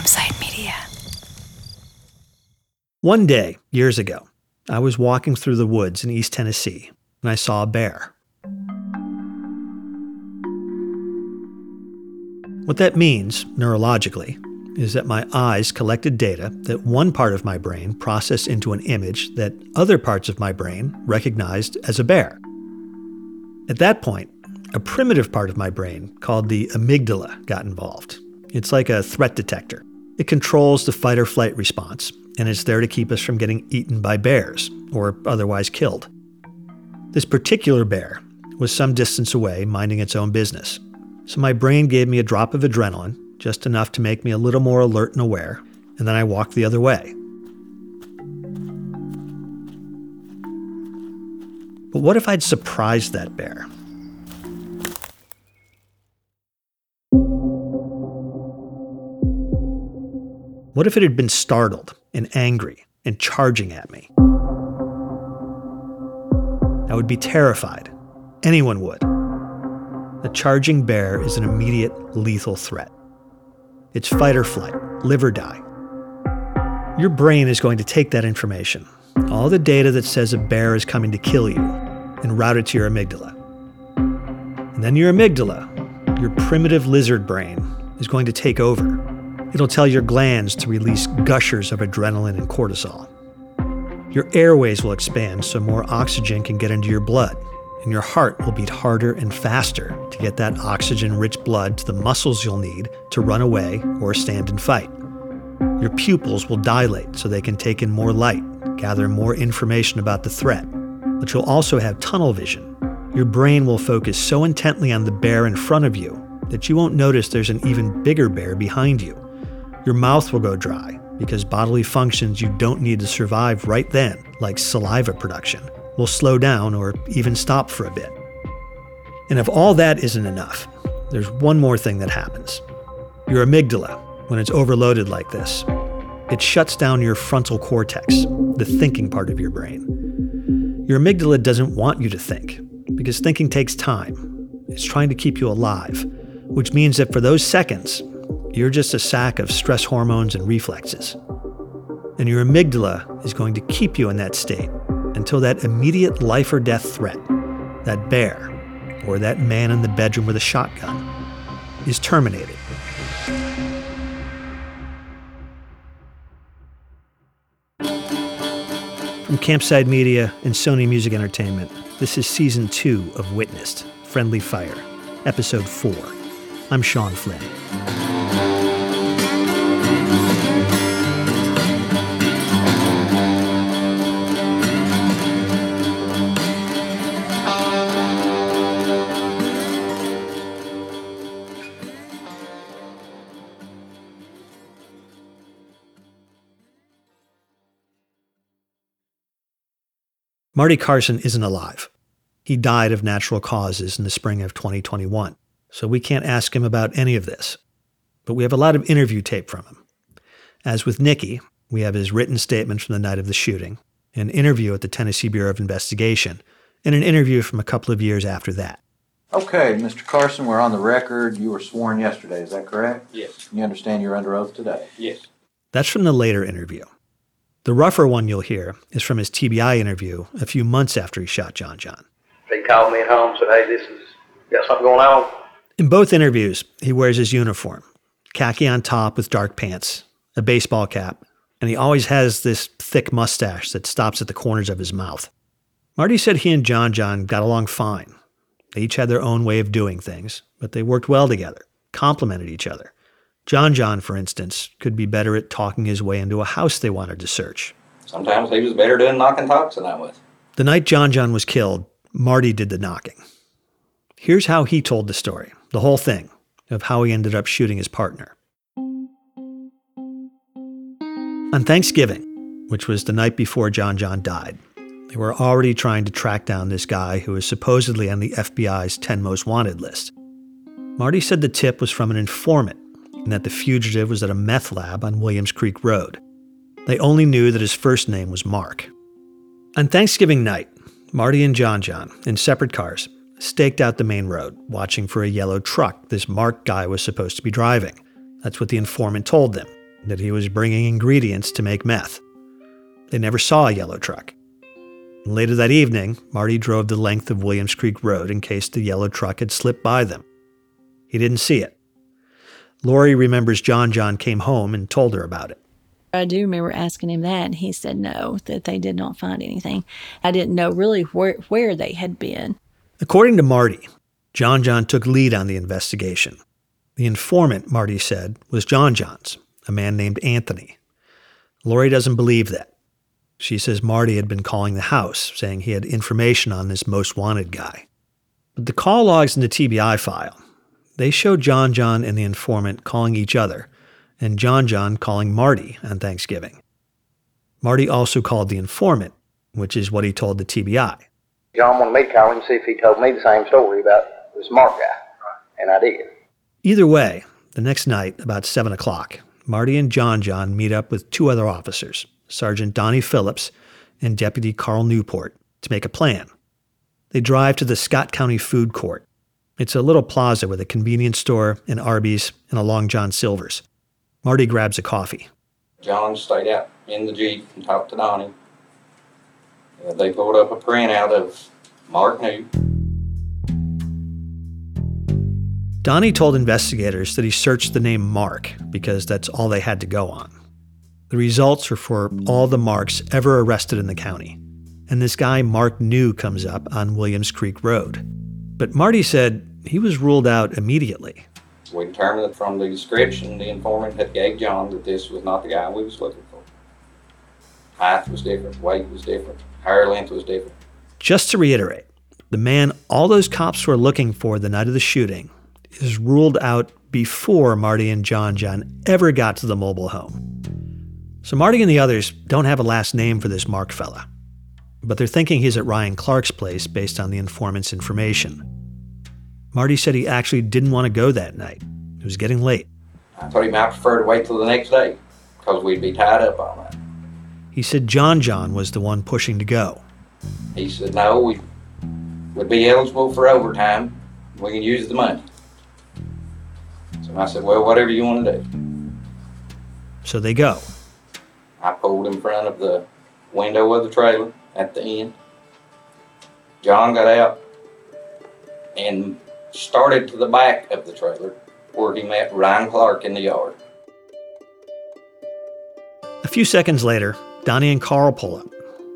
Campside Media. One day, years ago, I was walking through the woods in East Tennessee and I saw a bear. What that means, neurologically, is that my eyes collected data that one part of my brain processed into an image that other parts of my brain recognized as a bear. At that point, a primitive part of my brain called the amygdala got involved. It's like a threat detector. It controls the fight or flight response, and it's there to keep us from getting eaten by bears or otherwise killed. This particular bear was some distance away, minding its own business. So my brain gave me a drop of adrenaline, just enough to make me a little more alert and aware, and then I walked the other way. But what if I'd surprised that bear? What if it had been startled and angry and charging at me? I would be terrified. Anyone would. A charging bear is an immediate lethal threat. It's fight or flight, live or die. Your brain is going to take that information, all the data that says a bear is coming to kill you, and route it to your amygdala. And then your amygdala, your primitive lizard brain, is going to take over It'll tell your glands to release gushers of adrenaline and cortisol. Your airways will expand so more oxygen can get into your blood, and your heart will beat harder and faster to get that oxygen rich blood to the muscles you'll need to run away or stand and fight. Your pupils will dilate so they can take in more light, gather more information about the threat. But you'll also have tunnel vision. Your brain will focus so intently on the bear in front of you that you won't notice there's an even bigger bear behind you. Your mouth will go dry because bodily functions you don't need to survive right then, like saliva production, will slow down or even stop for a bit. And if all that isn't enough, there's one more thing that happens. Your amygdala, when it's overloaded like this, it shuts down your frontal cortex, the thinking part of your brain. Your amygdala doesn't want you to think because thinking takes time. It's trying to keep you alive, which means that for those seconds, you're just a sack of stress hormones and reflexes. And your amygdala is going to keep you in that state until that immediate life or death threat, that bear, or that man in the bedroom with a shotgun, is terminated. From Campside Media and Sony Music Entertainment, this is season two of Witnessed Friendly Fire, episode four. I'm Sean Flynn. Marty Carson isn't alive. He died of natural causes in the spring of 2021, so we can't ask him about any of this. But we have a lot of interview tape from him. As with Nikki, we have his written statement from the night of the shooting, an interview at the Tennessee Bureau of Investigation, and an interview from a couple of years after that. Okay, Mr. Carson, we're on the record. You were sworn yesterday, is that correct? Yes. You understand you're under oath today? Yes. That's from the later interview. The rougher one you'll hear is from his TBI interview a few months after he shot John John. He called me at home and said, hey, this is, got something going on? In both interviews, he wears his uniform khaki on top with dark pants, a baseball cap, and he always has this thick mustache that stops at the corners of his mouth. Marty said he and John John got along fine. They each had their own way of doing things, but they worked well together, complemented each other. John John, for instance, could be better at talking his way into a house they wanted to search. Sometimes he was better doing knock and talks than I was. The night John John was killed, Marty did the knocking. Here's how he told the story, the whole thing, of how he ended up shooting his partner. On Thanksgiving, which was the night before John John died, they were already trying to track down this guy who was supposedly on the FBI's 10 most wanted list. Marty said the tip was from an informant and that the fugitive was at a meth lab on Williams Creek Road. They only knew that his first name was Mark. On Thanksgiving night, Marty and John John, in separate cars, staked out the main road, watching for a yellow truck this Mark guy was supposed to be driving. That's what the informant told them. that he was bringing ingredients to make meth. They never saw a yellow truck. Later that evening, Marty drove the length of Williams Creek Road in case the yellow truck had slipped by them. He didn't see it. Lori remembers John John came home and told her about it. I do remember asking him that, and he said no, that they did not find anything. I didn't know really where, where they had been. According to Marty, John John took lead on the investigation. The informant, Marty said, was John John's, a man named Anthony. Lori doesn't believe that. She says Marty had been calling the house, saying he had information on this most wanted guy. But the call logs in the TBI file, they show John John and the informant calling each other, and John John calling Marty on Thanksgiving. Marty also called the informant, which is what he told the TBI. John wanted me to call him and see if he told me the same story about this smart guy. And I did. Either way, the next night, about 7 o'clock, Marty and John John meet up with two other officers, Sergeant Donnie Phillips and Deputy Carl Newport, to make a plan. They drive to the Scott County Food Court. It's a little plaza with a convenience store, an Arby's, and a Long John Silver's. Marty grabs a coffee. John stayed out in the Jeep and talked to Donnie. Uh, they pulled up a printout of Mark New. Donnie told investigators that he searched the name Mark because that's all they had to go on. The results are for all the Marks ever arrested in the county. And this guy, Mark New, comes up on Williams Creek Road. But Marty said he was ruled out immediately. We determined from the description the informant had gave John that this was not the guy we was looking for. Height was different, weight was different, hair length was different. Just to reiterate, the man all those cops were looking for the night of the shooting is ruled out before Marty and John John ever got to the mobile home. So Marty and the others don't have a last name for this Mark fella, but they're thinking he's at Ryan Clark's place based on the informant's information. Marty said he actually didn't want to go that night. It was getting late. I told him I prefer to wait till the next day because we'd be tied up all night. He said John John was the one pushing to go. He said, no, we would be eligible for overtime. We can use the money. So I said, well, whatever you want to do. So they go. I pulled in front of the window of the trailer at the end. John got out and started to the back of the trailer where he met Ryan Clark in the yard. A few seconds later, Donnie and Carl pull up.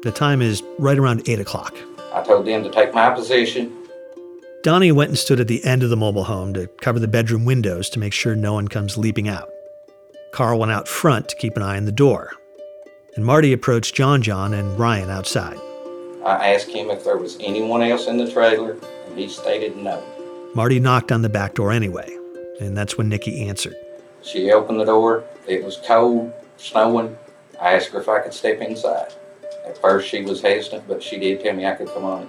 The time is right around 8 o'clock. I told them to take my position. Donnie went and stood at the end of the mobile home to cover the bedroom windows to make sure no one comes leaping out. Carl went out front to keep an eye on the door. And Marty approached John John and Ryan outside. I asked him if there was anyone else in the trailer, and he stated no. Marty knocked on the back door anyway, and that's when Nikki answered. She opened the door. It was cold, snowing. I asked her if I could step inside. At first, she was hesitant, but she did tell me I could come on in.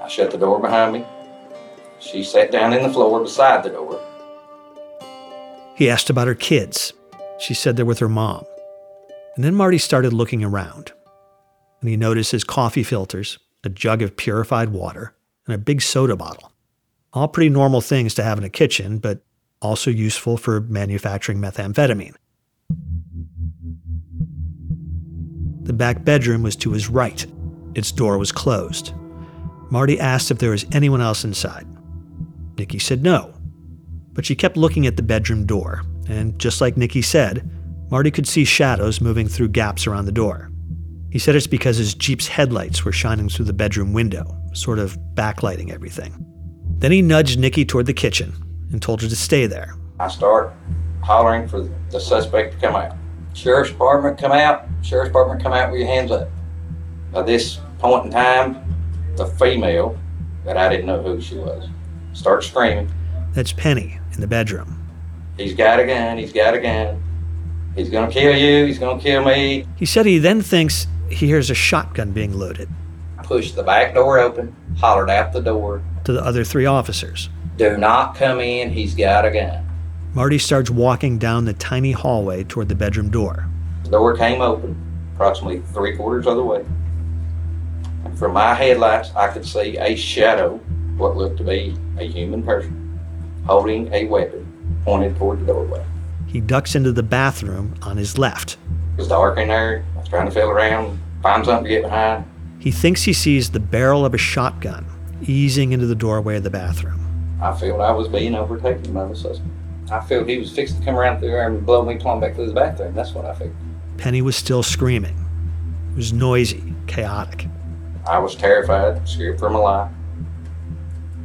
I shut the door behind me. She sat down in the floor beside the door. He asked about her kids. She said they're with her mom. And then Marty started looking around. And he noticed his coffee filters, a jug of purified water, and a big soda bottle. All pretty normal things to have in a kitchen, but also useful for manufacturing methamphetamine. The back bedroom was to his right. Its door was closed. Marty asked if there was anyone else inside. Nikki said no. But she kept looking at the bedroom door, and just like Nikki said, Marty could see shadows moving through gaps around the door. He said it's because his Jeep's headlights were shining through the bedroom window, sort of backlighting everything. Then he nudged Nikki toward the kitchen and told her to stay there. I start hollering for the suspect to come out. Sheriff's Department, come out. Sheriff's Department, come out with your hands up. By this point in time, the female, that I didn't know who she was, starts screaming. That's Penny in the bedroom. He's got a gun. He's got a gun. He's gonna kill you. He's gonna kill me. He said he then thinks he hears a shotgun being loaded I pushed the back door open, hollered out the door. to the other three officers. Do not come in. He's got a gun. Marty starts walking down the tiny hallway toward the bedroom door. The door came open, approximately three quarters of the way. And from my headlights, I could see a shadow, what looked to be a human person, holding a weapon pointed toward the doorway. he ducks into the bathroom on his left. It was dark in there. I was trying to feel around, find something to get behind. He thinks he sees the barrel of a shotgun easing into the doorway of the bathroom. I felt I was being overtaken by the suspect. I felt he was fixing to come around through there and blow me plumb back to the bathroom. That's what I felt. Penny was still screaming. It was noisy, chaotic. I was terrified, scared for my life.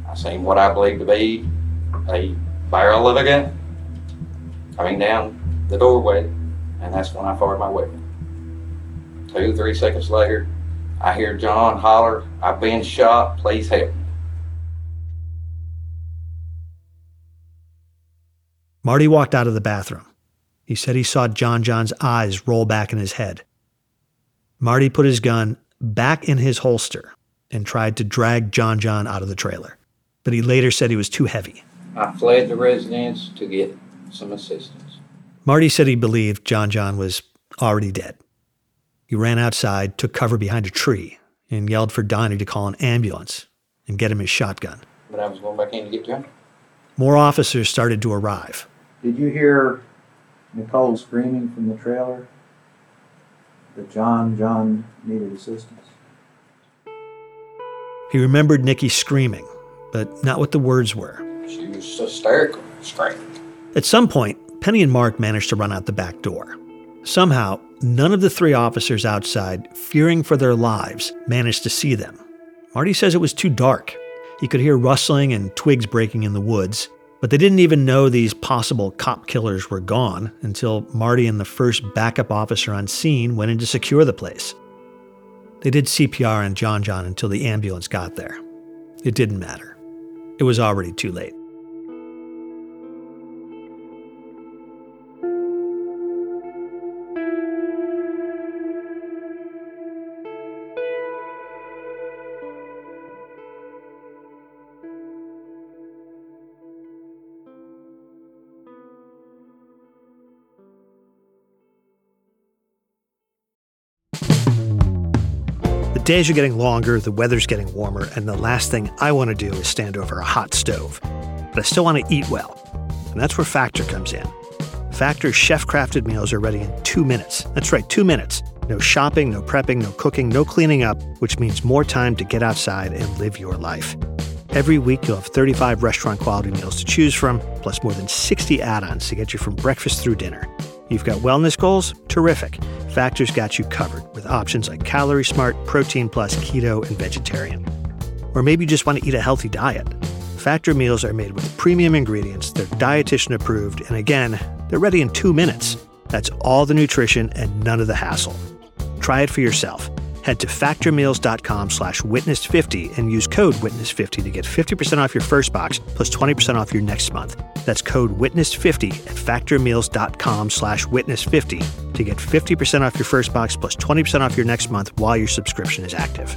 I seen what I believed to be a barrel of a gun coming down the doorway, and that's when I fired my weapon. Two, three seconds later, I hear John holler, I've been shot, please help me. Marty walked out of the bathroom. He said he saw John John's eyes roll back in his head. Marty put his gun back in his holster and tried to drag John John out of the trailer, but he later said he was too heavy. I fled the residence to get some assistance. Marty said he believed John John was already dead. He ran outside, took cover behind a tree, and yelled for Donnie to call an ambulance and get him his shotgun. But I was going back in to get to him. More officers started to arrive. Did you hear Nicole screaming from the trailer that John John needed assistance? He remembered Nikki screaming, but not what the words were. She was hysterical, screaming. At some point, Penny and Mark managed to run out the back door. Somehow, none of the three officers outside, fearing for their lives, managed to see them. Marty says it was too dark. He could hear rustling and twigs breaking in the woods, but they didn't even know these possible cop killers were gone until Marty and the first backup officer on scene went in to secure the place. They did CPR on John John until the ambulance got there. It didn't matter. It was already too late. Days are getting longer, the weather's getting warmer, and the last thing I want to do is stand over a hot stove. But I still want to eat well. And that's where Factor comes in. Factor's chef crafted meals are ready in two minutes. That's right, two minutes. No shopping, no prepping, no cooking, no cleaning up, which means more time to get outside and live your life. Every week, you'll have 35 restaurant quality meals to choose from, plus more than 60 add ons to get you from breakfast through dinner. You've got wellness goals? Terrific. Factor's got you covered with options like Calorie Smart, Protein Plus, Keto, and Vegetarian. Or maybe you just want to eat a healthy diet. Factor meals are made with premium ingredients, they're dietitian approved, and again, they're ready in two minutes. That's all the nutrition and none of the hassle. Try it for yourself. Head to factormeals.com slash witness50 and use code witness50 to get 50% off your first box plus 20% off your next month. That's code witness50 at factormeals.com slash witness50 to get 50% off your first box plus 20% off your next month while your subscription is active.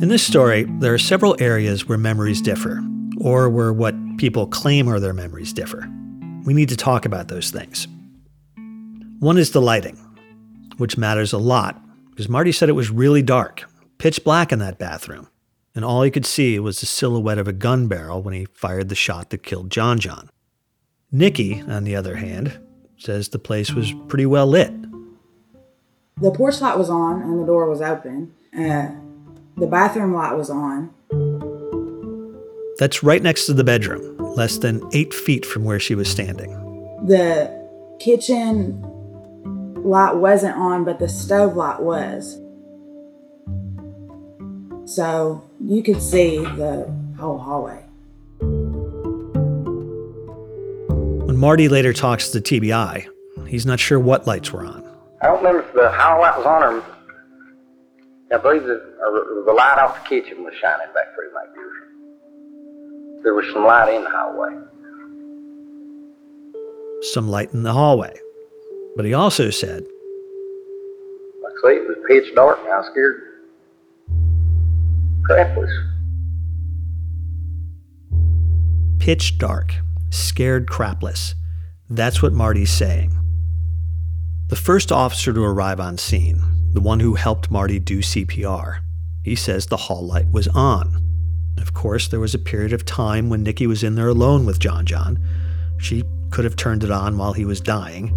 In this story, there are several areas where memories differ, or where what people claim are their memories differ. We need to talk about those things. One is the lighting, which matters a lot because Marty said it was really dark, pitch black in that bathroom, and all he could see was the silhouette of a gun barrel when he fired the shot that killed John John. Nikki, on the other hand, says the place was pretty well lit. The porch light was on and the door was open. Uh, the bathroom light was on. That's right next to the bedroom, less than eight feet from where she was standing. The kitchen light wasn't on, but the stove light was. So you could see the whole hallway. When Marty later talks to TBI, he's not sure what lights were on. I don't remember if the hall light was on or I believe the, or the light off the kitchen was shining back through my ears. There was some light in the hallway. Some light in the hallway. But he also said, Like I say, it was pitch dark and I was scared crapless. pitch dark, scared crapless. That's what Marty's saying. The first officer to arrive on scene, the one who helped Marty do CPR, he says the hall light was on. Of course, there was a period of time when Nikki was in there alone with John John. She could have turned it on while he was dying.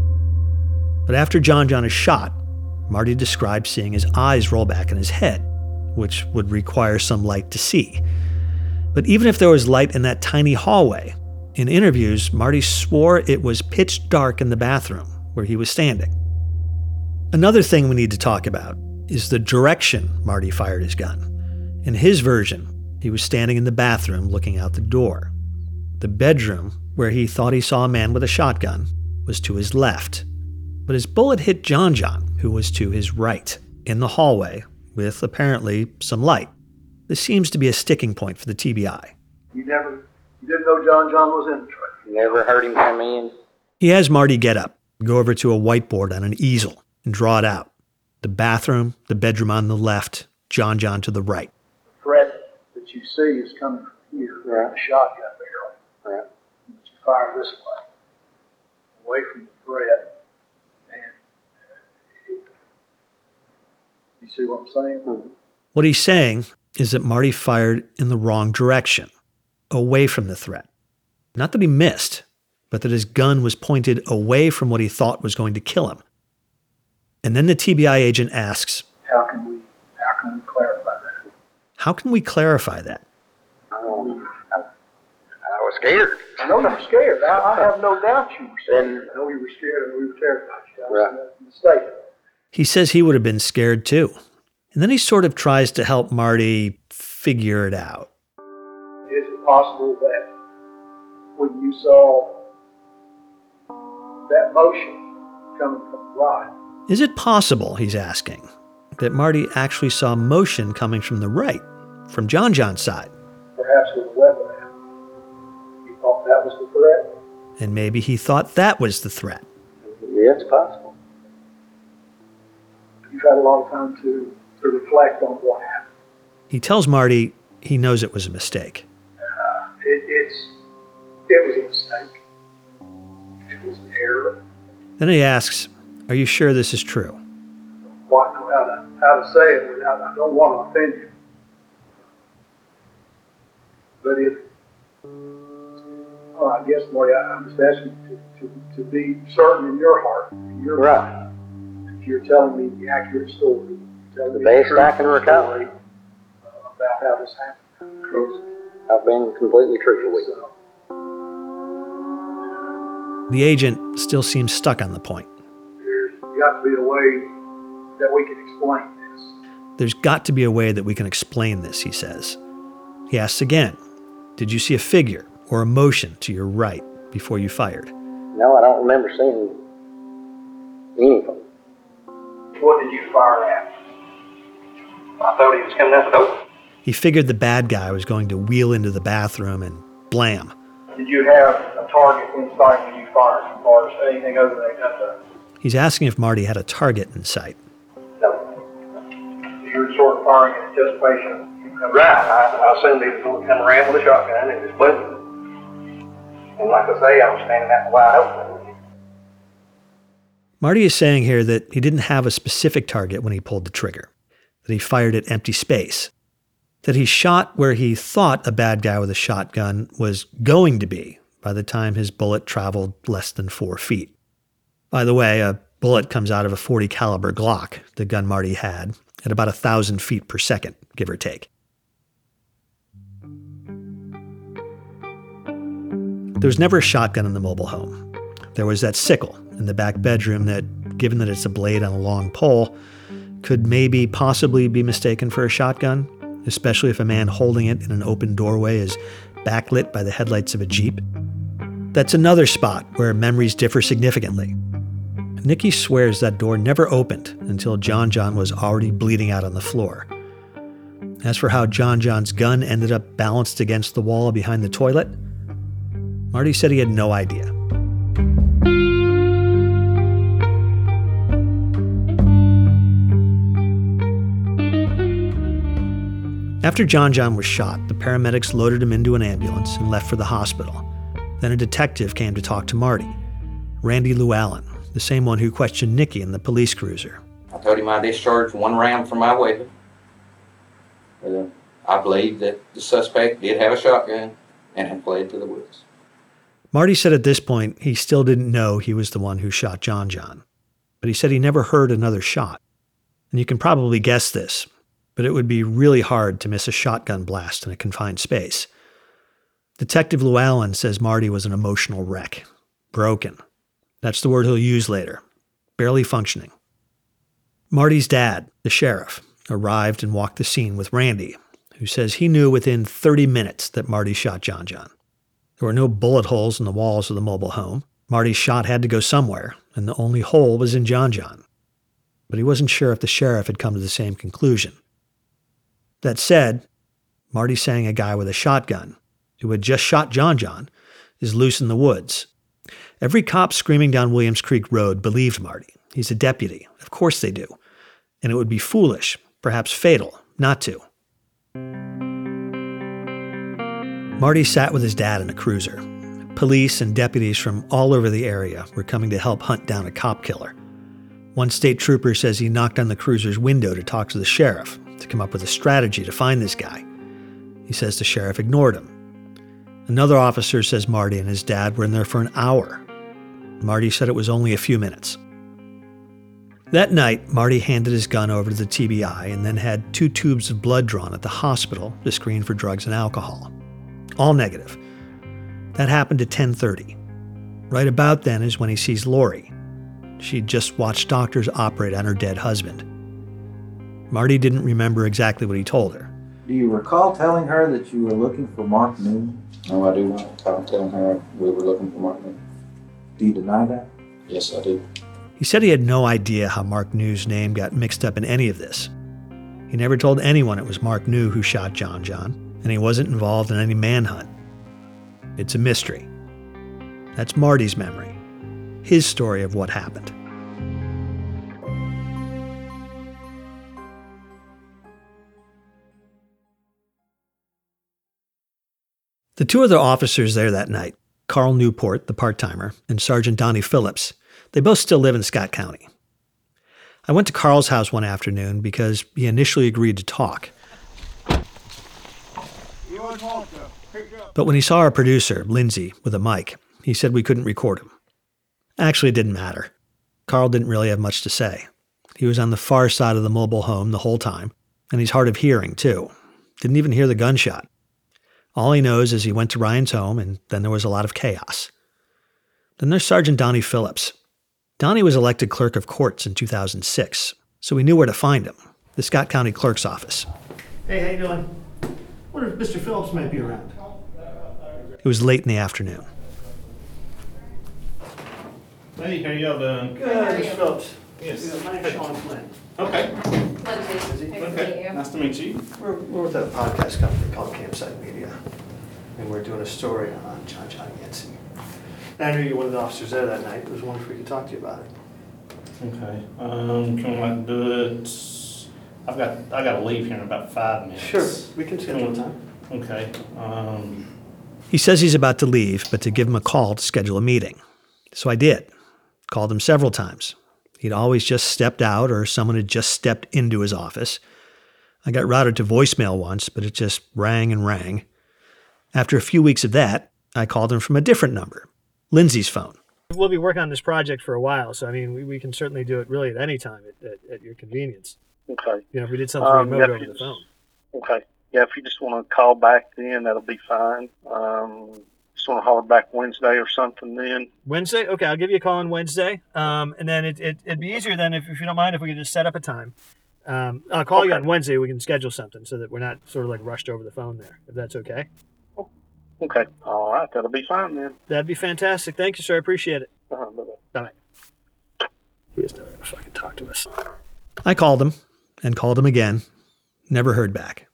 But after John John is shot, Marty described seeing his eyes roll back in his head, which would require some light to see. But even if there was light in that tiny hallway, in interviews, Marty swore it was pitch dark in the bathroom where he was standing. Another thing we need to talk about is the direction Marty fired his gun. In his version, he was standing in the bathroom looking out the door. The bedroom, where he thought he saw a man with a shotgun, was to his left. But his bullet hit John John, who was to his right, in the hallway, with apparently some light. This seems to be a sticking point for the TBI. You never, you didn't know John John was in the truck. Never heard him come in. He has Marty get up, go over to a whiteboard on an easel, and draw it out. The bathroom, the bedroom on the left, John John to the right. The threat that you see is coming from here, Right. the shotgun barrel. Right. But you fire this way, away from the threat, and uh, you see what I'm saying? What he's saying is that Marty fired in the wrong direction, away from the threat. Not that he missed, but that his gun was pointed away from what he thought was going to kill him. And then the TBI agent asks, How can we, how can we clarify that? How can we clarify that? Um, I, I was scared. I know you're scared. I, I have no doubt you were scared. And, I know you were scared and we were terrified. You Right. That's a mistake. He says he would have been scared too. And then he sort of tries to help Marty figure it out. Is it possible that when you saw that motion coming from the right, Is it possible, he's asking, that Marty actually saw motion coming from the right, from John John's side? perhaps with out, you thought that was the threat? And maybe he thought that was the threat. Yeah, it's possible. You've had a lot of time to, to reflect on what happened. He tells Marty he knows it was a mistake. Uh, it, it's, it was a mistake. It was an error. Then he asks, Are you sure this is true? Well, I know how to, how to say it without, I don't want to offend you. But if, oh, I guess, Marty, I- I'm just asking you to, to, to be certain in your heart, in your Right. mind, if you're telling me the accurate story, telling The me best truth I can recall. story, uh, about how this happened. 'Cause, I've been completely truthful with you. The agent still seems stuck on the point. There's got to be a way that we can explain this. There's got to be a way that we can explain this, he says. He asks again, Did you see a figure or a motion to your right before you fired? No, I don't remember seeing anything. What did you fire at? I thought he was coming out the door. He figured the bad guy was going to wheel into the bathroom and blam. Did you have a target in sight when you fired, or anything other than a gun gun? He's asking if Marty had a target in sight. No. You were sort of firing in anticipation. Right. I, I assumed he was going to come around with a shotgun and just blew. And like I say, I was standing out wide open. Marty is saying here that he didn't have a specific target when he pulled the trigger, that he fired at empty space, that he shot where he thought a bad guy with a shotgun was going to be by the time his bullet traveled less than four feet. By the way, a bullet comes out of a 40 caliber Glock, the gun Marty had, at about a thousand feet per second, give or take. There was never a shotgun in the mobile home. There was that sickle in the back bedroom that, given that it's a blade on a long pole, could maybe possibly be mistaken for a shotgun, especially if a man holding it in an open doorway is backlit by the headlights of a Jeep. That's another spot where memories differ significantly. Nikki swears that door never opened until John John was already bleeding out on the floor. As for how John John's gun ended up balanced against the wall behind the toilet, Marty said he had no idea. After John John was shot, the paramedics loaded him into an ambulance and left for the hospital. Then a detective came to talk to Marty, Randy Llewellyn, the same one who questioned Nikki in the police cruiser. I told him I discharged one round from my weapon. Uh, I believe that the suspect did have a shotgun and had fled to the woods. Marty said at this point he still didn't know he was the one who shot John John, but he said he never heard another shot. And you can probably guess this, but it would be really hard to miss a shotgun blast in a confined space. Detective Llewellyn says Marty was an emotional wreck, broken. That's the word he'll use later, barely functioning. Marty's dad, the sheriff, arrived and walked the scene with Randy, who says he knew within 30 minutes that Marty shot John John. There were no bullet holes in the walls of the mobile home. Marty's shot had to go somewhere, and the only hole was in John John. But he wasn't sure if the sheriff had come to the same conclusion. That said, Marty's saying a guy with a shotgun, who had just shot John John, is loose in the woods. Every cop screaming down Williams Creek Road believed Marty. He's a deputy. Of course they do. And it would be foolish, perhaps fatal, not to. Marty sat with his dad in a cruiser. Police and deputies from all over the area were coming to help hunt down a cop killer. One state trooper says he knocked on the cruiser's window to talk to the sheriff to come up with a strategy to find this guy. He says the sheriff ignored him. Another officer says Marty and his dad were in there for an hour. Marty said it was only a few minutes. That night, Marty handed his gun over to the TBI and then had two tubes of blood drawn at the hospital to screen for drugs and alcohol. All negative. That happened at 10:30. Right about then is when he sees Lori. She'd just watched doctors operate on her dead husband. Marty didn't remember exactly what he told her. Do you recall telling her that you were looking for Mark Newman? No, I do not recall telling her we were looking for Mark Newman. Do you deny that? Yes, I do. He said he had no idea how Mark New's name got mixed up in any of this. He never told anyone it was Mark New who shot John John, and he wasn't involved in any manhunt. It's a mystery. That's Marty's memory, his story of what happened. The two other officers there that night, Carl Newport, the part timer, and Sergeant Donnie Phillips, they both still live in Scott County. I went to Carl's house one afternoon because he initially agreed to talk. But when he saw our producer, Lindsay, with a mic, he said we couldn't record him. Actually, it didn't matter. Carl didn't really have much to say. He was on the far side of the mobile home the whole time, and he's hard of hearing, too. Didn't even hear the gunshot. All he knows is he went to Ryan's home, and then there was a lot of chaos. Then there's Sergeant Donnie Phillips. Donnie was elected clerk of courts in 2006, so we knew where to find him the Scott County Clerk's office. Hey, how you doing? Wonder if Mr. Phillips might be around. It was late in the afternoon. Hey, how y'all doing? Good, Mr. Phillips. Yes. My name's Sean Flynn. Okay. Okay, nice to meet you. We're, we're with a podcast company called Campside Media, and we're doing a story on John John Yancey. And I knew you were one of the officers there that night. I was wondering if we could talk to you about it. Okay, um, can we like do it, I've got, I gotta leave here in about five minutes. Sure, we can schedule a time. Okay, um, He says he's about to leave, but to give him a call to schedule a meeting. So I did. Called him several times. He'd always just stepped out or someone had just stepped into his office. I got routed to voicemail once, but it just rang and rang. After a few weeks of that, I called him from a different number, Lindsay's phone. We'll be working on this project for a while, so I mean, we, we can certainly do it really at any time at, at, at your convenience. Okay. You know, if we did something Um, remote yeah, over the just- phone. Okay. Yeah, if you just want to call back then, that'll be fine. Um, just want to holler back Wednesday or something then. Wednesday? Okay, I'll give you a call on Wednesday. Um, and then it, it, it'd be easier then if, if you don't mind if we could just set up a time. Um, I'll call you on Wednesday. We can schedule something so that we're not sort of like rushed over the phone there, if that's okay. Okay. All right. That'll be fine then. That'd be fantastic. Thank you, sir. I appreciate it. Uh-huh, bye-bye. Bye. He just never gonna fucking talk to us. I called him and called him again. Never heard back.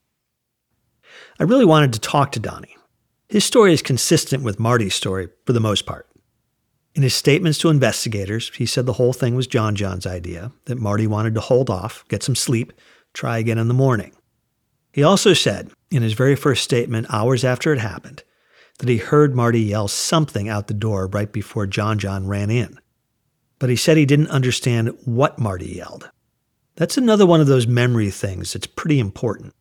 I really wanted to talk to Donnie. His story is consistent with Marty's story for the most part. In his statements to investigators, he said the whole thing was John John's idea, that Marty wanted to hold off, get some sleep, try again in the morning. He also said, in his very first statement, hours after it happened, that he heard Marty yell something out the door right before John John ran in. But he said he didn't understand what Marty yelled. That's another one of those memory things that's pretty important.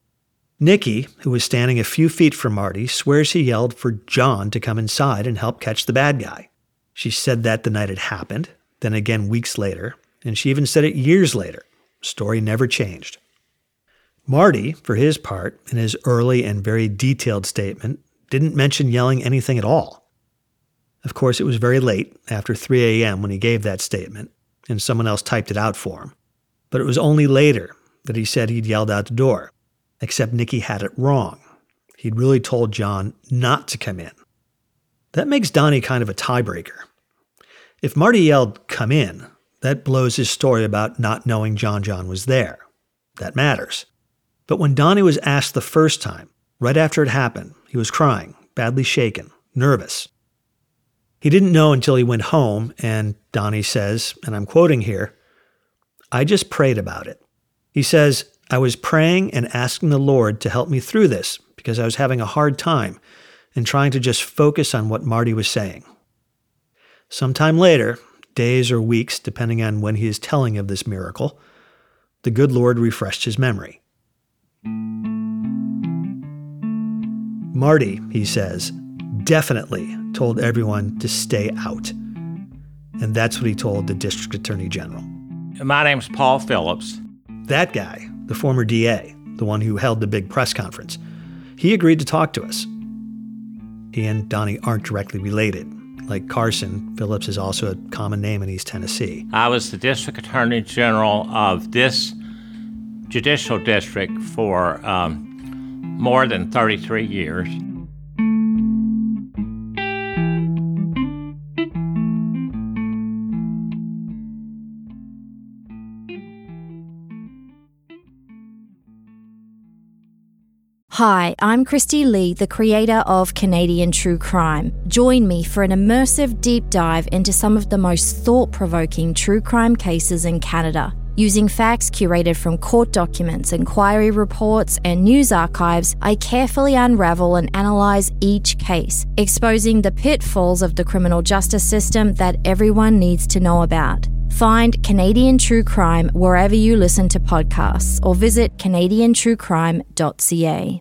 Nikki, who was standing a few feet from Marty, swears he yelled for John to come inside and help catch the bad guy. She said that the night it happened, then again weeks later, and she even said it years later. Story never changed. Marty, for his part, in his early and very detailed statement, didn't mention yelling anything at all. Of course, it was very late, after 3 a.m., when he gave that statement, and someone else typed it out for him. But it was only later that he said he'd yelled out the door, except Nikki had it wrong. He'd really told John not to come in. That makes Donnie kind of a tiebreaker. If Marty yelled, come in, that blows his story about not knowing John John was there. That matters. But when Donnie was asked the first time, right after it happened, he was crying, badly shaken, nervous. He didn't know until he went home, and Donnie says, and I'm quoting here, I just prayed about it. He says, I was praying and asking the Lord to help me through this because I was having a hard time and trying to just focus on what Marty was saying. Sometime later, days or weeks, depending on when he is telling of this miracle, the good Lord refreshed his memory. Marty, he says, definitely told everyone to stay out. And that's what he told the district attorney general. My name's Paul Phillips. That guy, the former DA, the one who held the big press conference, he agreed to talk to us. He and Donnie aren't directly related. Like Carson, Phillips is also a common name in East Tennessee. I was the district attorney general of this judicial district for um, more than 33 years. Hi, I'm Kristi Lee, the creator of Canadian True Crime. Join me for an immersive deep dive into some of the most thought provoking true crime cases in Canada. Using facts curated from court documents, inquiry reports, and news archives, I carefully unravel and analyze each case, exposing the pitfalls of the criminal justice system that everyone needs to know about. Find Canadian True Crime wherever you listen to podcasts or visit CanadianTrueCrime.ca.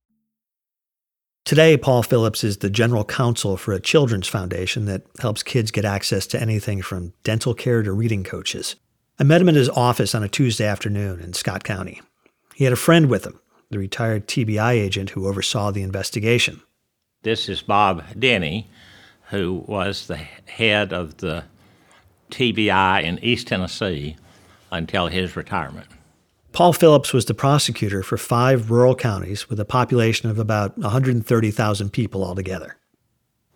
Today, Paul Phillips is the general counsel for a children's foundation that helps kids get access to anything from dental care to reading coaches. I met him in his office on a Tuesday afternoon in Scott County. He had a friend with him, the retired TBI agent who oversaw the investigation. This is Bob Denny, who was the head of the TBI in East Tennessee until his retirement. Paul Phillips was the prosecutor for five rural counties with a population of about 130,000 people altogether.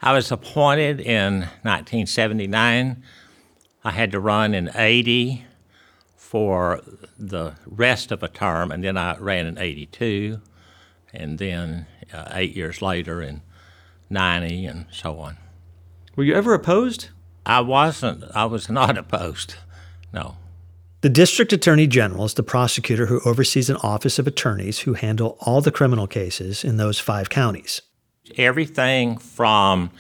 I was appointed in 1979. I had to run in 80 for the rest of a term, and then I ran in 82, and then uh, eight years later in 90, and so on. Were you ever opposed? I wasn't. I was not opposed. No. The district attorney general is the prosecutor who oversees an office of attorneys who handle all the criminal cases in those five counties. Everything from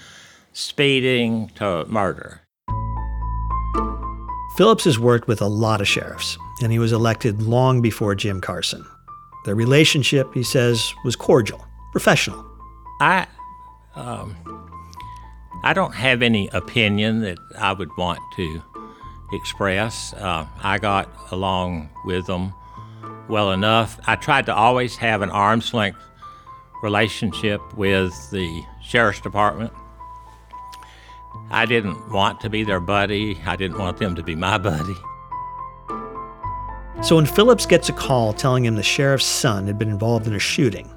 speeding to murder. Phillips has worked with a lot of sheriffs, and he was elected long before Jim Carson. Their relationship, he says, was cordial, professional. I, um, I don't have any opinion that I would want to Express. Uh, I got along with them well enough. I tried to always have an arm's length relationship with the sheriff's department. I didn't want to be their buddy. I didn't want them to be my buddy. So when Phillips gets a call telling him the sheriff's son had been involved in a shooting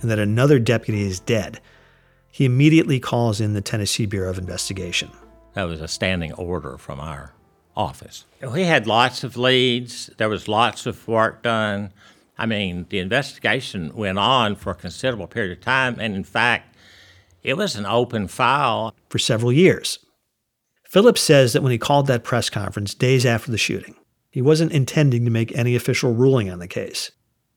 and that another deputy is dead, he immediately calls in the Tennessee Bureau of Investigation. That was a standing order from our office. We had lots of leads, there was lots of work done. I mean, the investigation went on for a considerable period of time, and in fact, it was an open file. For several years. Phillips says that when he called that press conference days after the shooting, he wasn't intending to make any official ruling on the case.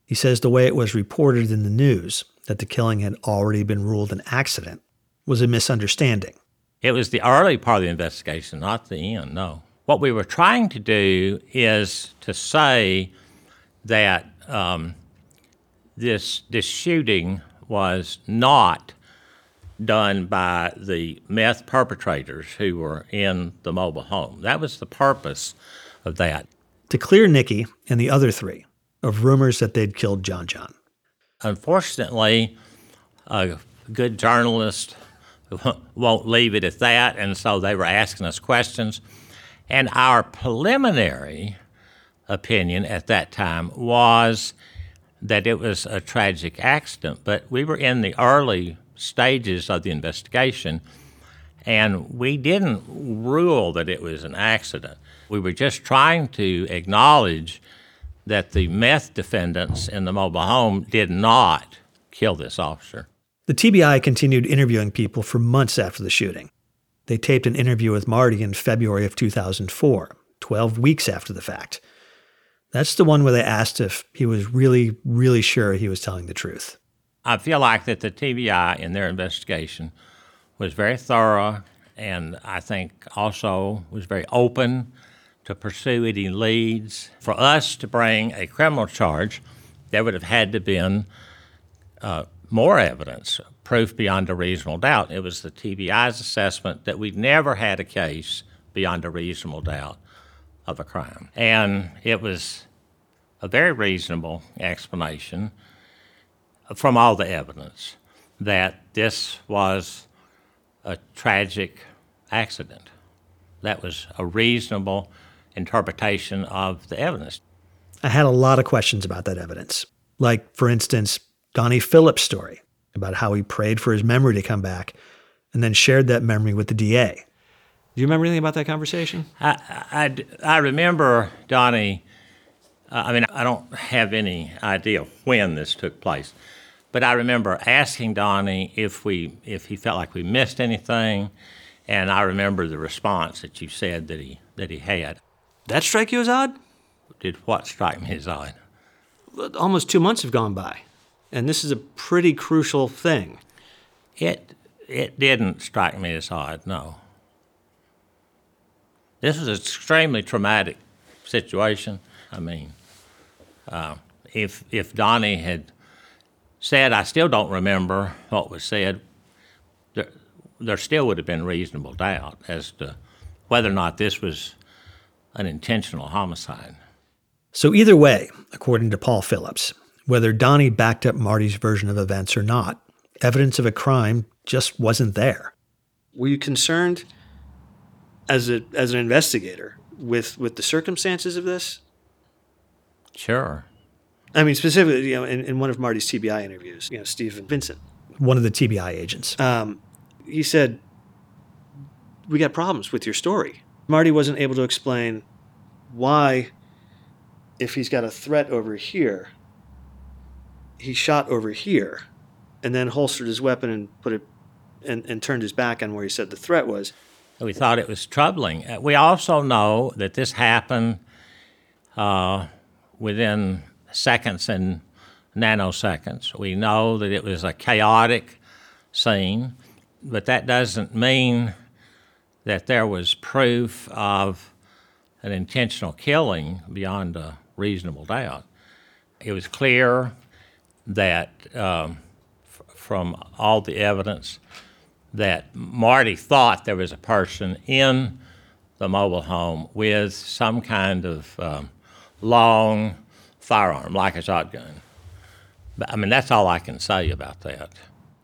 He says the way it was reported in the news, that the killing had already been ruled an accident, was a misunderstanding. It was the early part of the investigation, not the end, no. What we were trying to do is to say that um, this, this shooting was not done by the meth perpetrators who were in the mobile home. That was the purpose of that. To clear Nikki and the other three of rumors that they'd killed John John. Unfortunately, a good journalist won't leave it at that, and so they were asking us questions. And our preliminary opinion at that time was that it was a tragic accident, but we were in the early stages of the investigation, and we didn't rule that it was an accident. We were just trying to acknowledge that the meth defendants in the mobile home did not kill this officer. The TBI continued interviewing people for months after the shooting. They taped an interview with Marty in February of 2004, 12 weeks after the fact. That's the one where they asked if he was really, really sure he was telling the truth. I feel like that the TBI in their investigation was very thorough and I think also was very open to pursue any leads. For us to bring a criminal charge, there would have had to been uh, more evidence, proof beyond a reasonable doubt. It was the TBI's assessment that we never had a case beyond a reasonable doubt of a crime. And it was a very reasonable explanation from all the evidence that this was a tragic accident. That was a reasonable interpretation of the evidence. I had a lot of questions about that evidence. Like, for instance, Donnie Phillips' story about how he prayed for his memory to come back and then shared that memory with the DA. Do you remember anything about that conversation? I, I, I remember Donnie. Uh, I mean, I don't have any idea when this took place, but I remember asking Donnie if we if he felt like we missed anything, and I remember the response that you said that he that he had. That strike you as odd? Did what strike me as odd? Almost two months have gone by, and this is a pretty crucial thing. It it didn't strike me as odd. No. This was an extremely traumatic situation. I mean, uh, if if Donnie had said, "I still don't remember what was said," there, there still would have been reasonable doubt as to whether or not this was an intentional homicide. So, either way, according to Paul Phillips, whether Donnie backed up Marty's version of events or not, evidence of a crime just wasn't there. Were you concerned as a as an investigator with with the circumstances of this? Sure. I mean, specifically, you know, in, in one of Marty's TBI interviews, you know, Stephen Vincent, one of the TBI agents, um, he said, "We got problems with your story." Marty wasn't able to explain why, if he's got a threat over here, he shot over here, and then holstered his weapon and put it and, and turned his back on where he said the threat was. We thought it was troubling. Uh, we also know that this happened uh, within seconds and nanoseconds. We know that it was a chaotic scene, but that doesn't mean that there was proof of an intentional killing beyond a reasonable doubt. It was clear that um, f- from all the evidence that Marty thought there was a person in the mobile home with some kind of um, long firearm, like a shotgun. But, I mean, that's all I can say about that.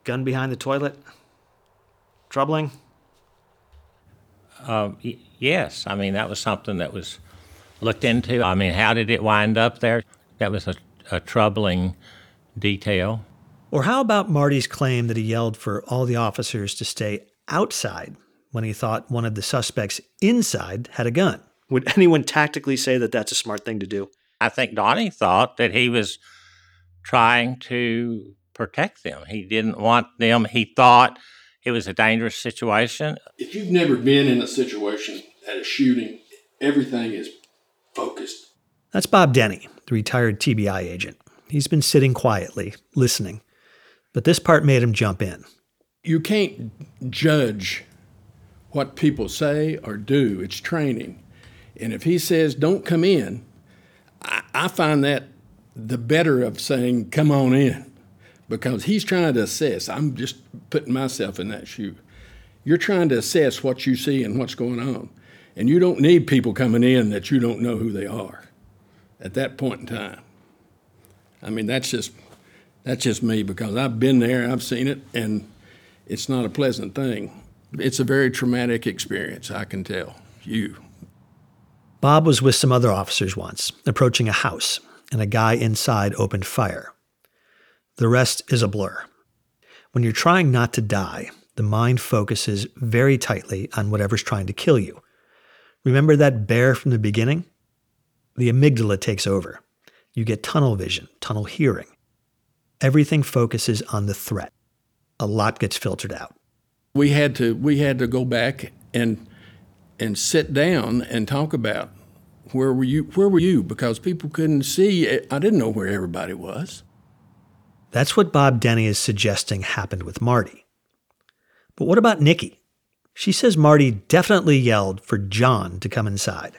Gun behind the toilet? Troubling? Um, y- yes, I mean, that was something that was looked into. I mean, how did it wind up there? That was a, a troubling detail. Or how about Marty's claim that he yelled for all the officers to stay outside when he thought one of the suspects inside had a gun? Would anyone tactically say that that's a smart thing to do? I think Donnie thought that he was trying to protect them. He didn't want them, he thought it was a dangerous situation. If you've never been in a situation at a shooting, everything is focused. That's Bob Denny, the retired TBI agent. He's been sitting quietly, listening. But this part made him jump in. You can't judge what people say or do, it's training. And if he says, don't come in, I, I find that the better of saying, come on in, because he's trying to assess. I'm just putting myself in that shoe. You're trying to assess what you see and what's going on. And you don't need people coming in that you don't know who they are at that point in time. I mean, that's just that's just me because I've been there, I've seen it, and it's not a pleasant thing. It's a very traumatic experience, I can tell you. Bob was with some other officers once, approaching a house, and a guy inside opened fire. The rest is a blur. When you're trying not to die, the mind focuses very tightly on whatever's trying to kill you. Remember that bear from the beginning? The amygdala takes over. You get tunnel vision, tunnel hearing. Everything focuses on the threat. A lot gets filtered out. We had to we had to go back and and sit down and talk about where were you where were you because people couldn't see eh, I didn't know where everybody was. That's what Bob Denny is suggesting happened with Marty. But what about Nikki? She says Marty definitely yelled for John to come inside.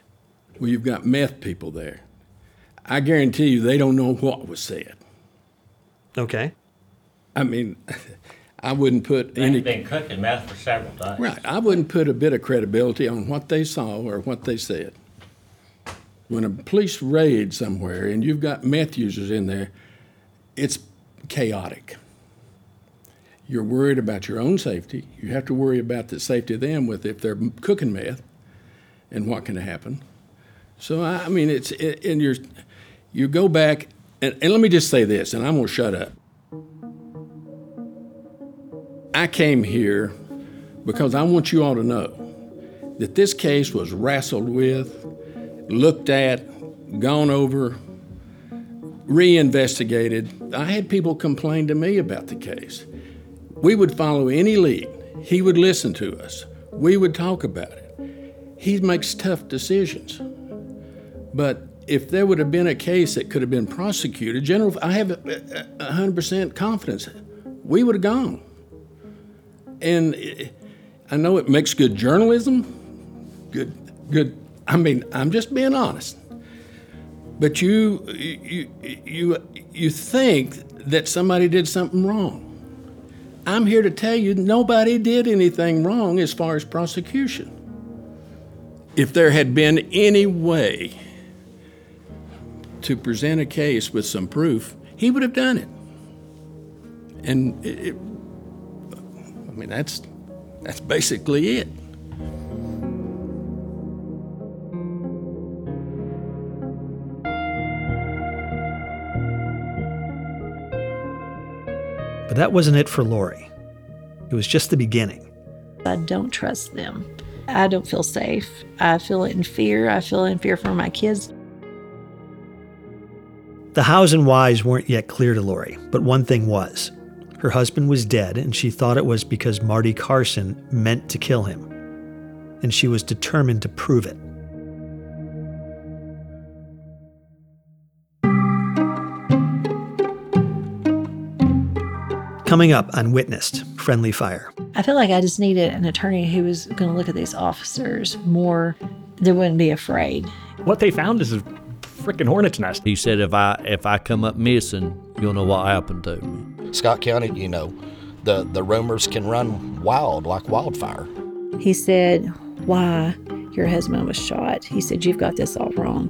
Well, you've got meth people there. I guarantee you they don't know what was said. Okay. I mean, I wouldn't put They've any. been cooking meth for several days. Right. I wouldn't put a bit of credibility on what they saw or what they said. When a police raid somewhere and you've got meth users in there, it's chaotic. You're worried about your own safety. You have to worry about the safety of them with if they're cooking meth and what can happen. So I I mean, it's it, and you're you go back and, and let me just say this, and I'm gonna shut up. I came here because I want you all to know that this case was wrestled with, looked at, gone over, reinvestigated. I had people complain to me about the case. We would follow any lead. He would listen to us. We would talk about it. He makes tough decisions. But if there would have been a case that could have been prosecuted, General, I have a- a- a 100% confidence, we would have gone. And I know it makes good journalism, good, good. I mean, I'm just being honest. But you, you, you, you think that somebody did something wrong. I'm here to tell you nobody did anything wrong as far as prosecution. If there had been any way to present a case with some proof, he would have done it. And it, it, I mean, that's that's basically it. But that wasn't it for Lori. It was just the beginning. I don't trust them. I don't feel safe. I feel it in fear. I feel in fear for my kids. The hows and whys weren't yet clear to Lori, but one thing was. Her husband was dead, and she thought it was because Marty Carson meant to kill him. And she was determined to prove it. Coming up on Witness Friendly Fire. I feel like I just needed an attorney who was going to look at these officers more, they wouldn't be afraid. What they found is a freaking hornet's nest. He said, if I if I come up missing, you'll know what happened to me. Scott County, you know, the, the rumors can run wild like wildfire. He said, Why? Your husband was shot. He said, You've got this all wrong.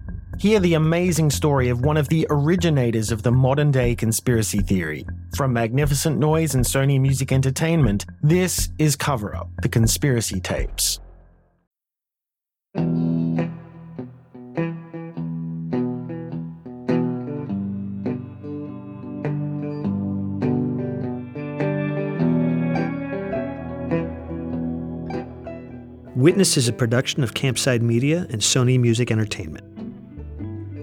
Hear the amazing story of one of the originators of the modern day conspiracy theory. From Magnificent Noise and Sony Music Entertainment, this is Cover Up The Conspiracy Tapes. Witness is a production of Campside Media and Sony Music Entertainment.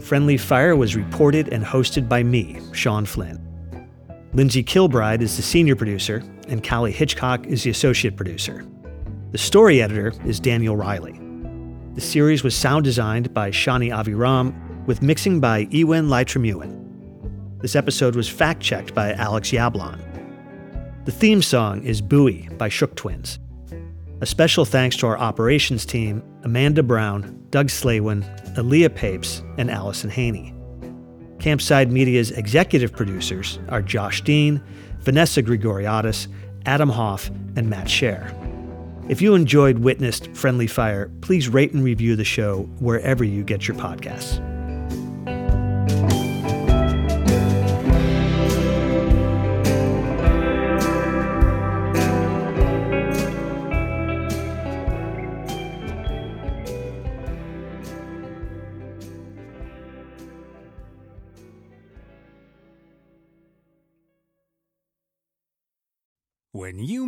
Friendly Fire was reported and hosted by me, Sean Flynn. Lindsay Kilbride is the senior producer, and Callie Hitchcock is the associate producer. The story editor is Daniel Riley. The series was sound designed by Shani Aviram, with mixing by Ewen Lytramuin. This episode was fact checked by Alex Yablon. The theme song is Buoy by Shook Twins. A special thanks to our operations team Amanda Brown, Doug Slaywin, Aaliyah Papes, and Allison Haney. Campside Media's executive producers are Josh Dean, Vanessa Grigoriadis, Adam Hoff, and Matt Scher. If you enjoyed Witness Friendly Fire, please rate and review the show wherever you get your podcasts.